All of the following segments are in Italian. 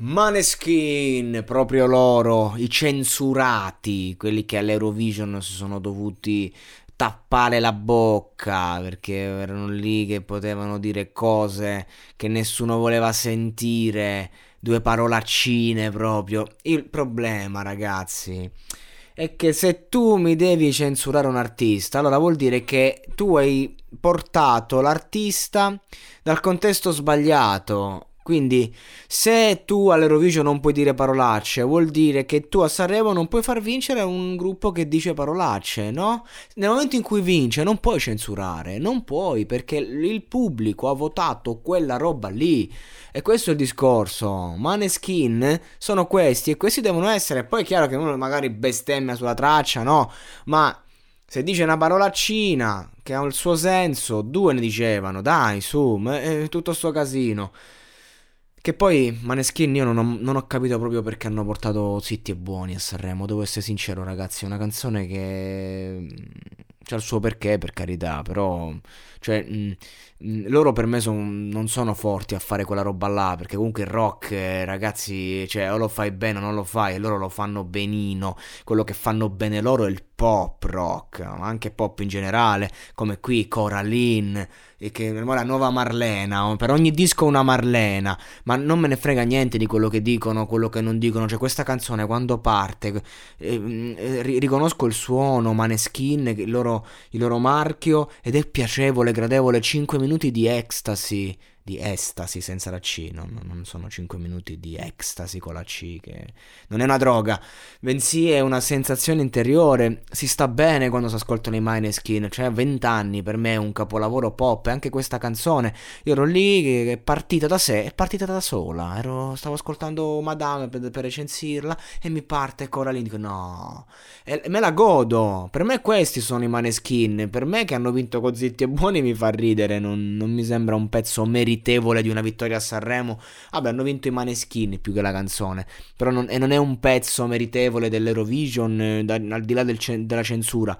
Maneskin, proprio loro, i censurati, quelli che all'Eurovision si sono dovuti tappare la bocca perché erano lì che potevano dire cose che nessuno voleva sentire, due parolaccine proprio. Il problema, ragazzi, è che se tu mi devi censurare un artista, allora vuol dire che tu hai portato l'artista dal contesto sbagliato quindi, se tu all'Eurovision non puoi dire parolacce, vuol dire che tu a Sanremo non puoi far vincere un gruppo che dice parolacce, no? Nel momento in cui vince, non puoi censurare, non puoi, perché il pubblico ha votato quella roba lì. E questo è il discorso. Maneskin sono questi e questi devono essere. Poi è chiaro che uno magari bestemmia sulla traccia, no? Ma. Se dice una parolaccina che ha il suo senso, due ne dicevano, dai, su, è tutto sto casino. Che poi Maneskin io non ho, non ho, capito proprio perché hanno portato Zitti e Buoni a Sanremo, devo essere sincero ragazzi, è una canzone che c'ha il suo perché per carità, però cioè, mh, mh, loro per me son, non sono forti a fare quella roba là, perché comunque il rock eh, ragazzi, cioè o lo fai bene o non lo fai e loro lo fanno benino, quello che fanno bene loro è il pop rock, ma anche pop in generale, come qui Coraline che la nuova Marlena, per ogni disco una Marlena, ma non me ne frega niente di quello che dicono, quello che non dicono, cioè questa canzone quando parte, eh, eh, riconosco il suono, Maneskin, il loro, il loro marchio, ed è piacevole, gradevole, 5 minuti di ecstasy, di estasi senza la C, non, non sono 5 minuti di ecstasy con la C, che non è una droga, bensì è una sensazione interiore, si sta bene quando si ascoltano i Mineskin, cioè 20 anni per me è un capolavoro pop, e anche questa canzone, io ero lì che è partita da sé, è partita da sola, ero, stavo ascoltando Madame per, per recensirla e mi parte Coraline, dico no, e me la godo, per me questi sono i Maneskin, per me che hanno vinto con Zitti e Buoni mi fa ridere, non, non mi sembra un pezzo meritato meritevole di una vittoria a Sanremo. Vabbè, hanno vinto i Maneskin più che la canzone. Però non, non è un pezzo meritevole dell'Eurovision, eh, da, al di là del, della censura.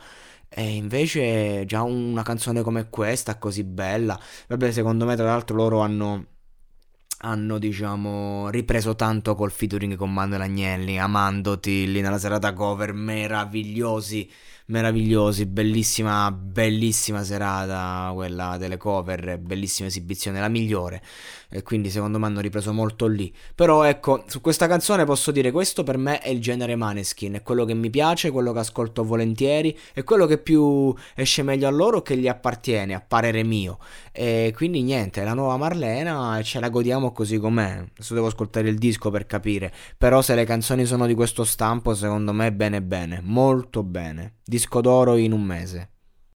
E invece già una canzone come questa, così bella. Vabbè, secondo me, tra l'altro, loro hanno hanno diciamo ripreso tanto col featuring con Manuel Agnelli amandoti lì nella serata cover meravigliosi meravigliosi, bellissima, bellissima serata quella delle cover, bellissima esibizione, la migliore. E quindi secondo me hanno ripreso molto lì. Però ecco, su questa canzone posso dire questo per me è il genere Maneskin, è quello che mi piace, quello che ascolto volentieri, è quello che più esce meglio a loro che gli appartiene, a parere mio. E quindi niente, la nuova Marlena ce la godiamo così com'è. Adesso devo ascoltare il disco per capire. Però se le canzoni sono di questo stampo, secondo me bene bene, molto bene disco d'oro in un mese.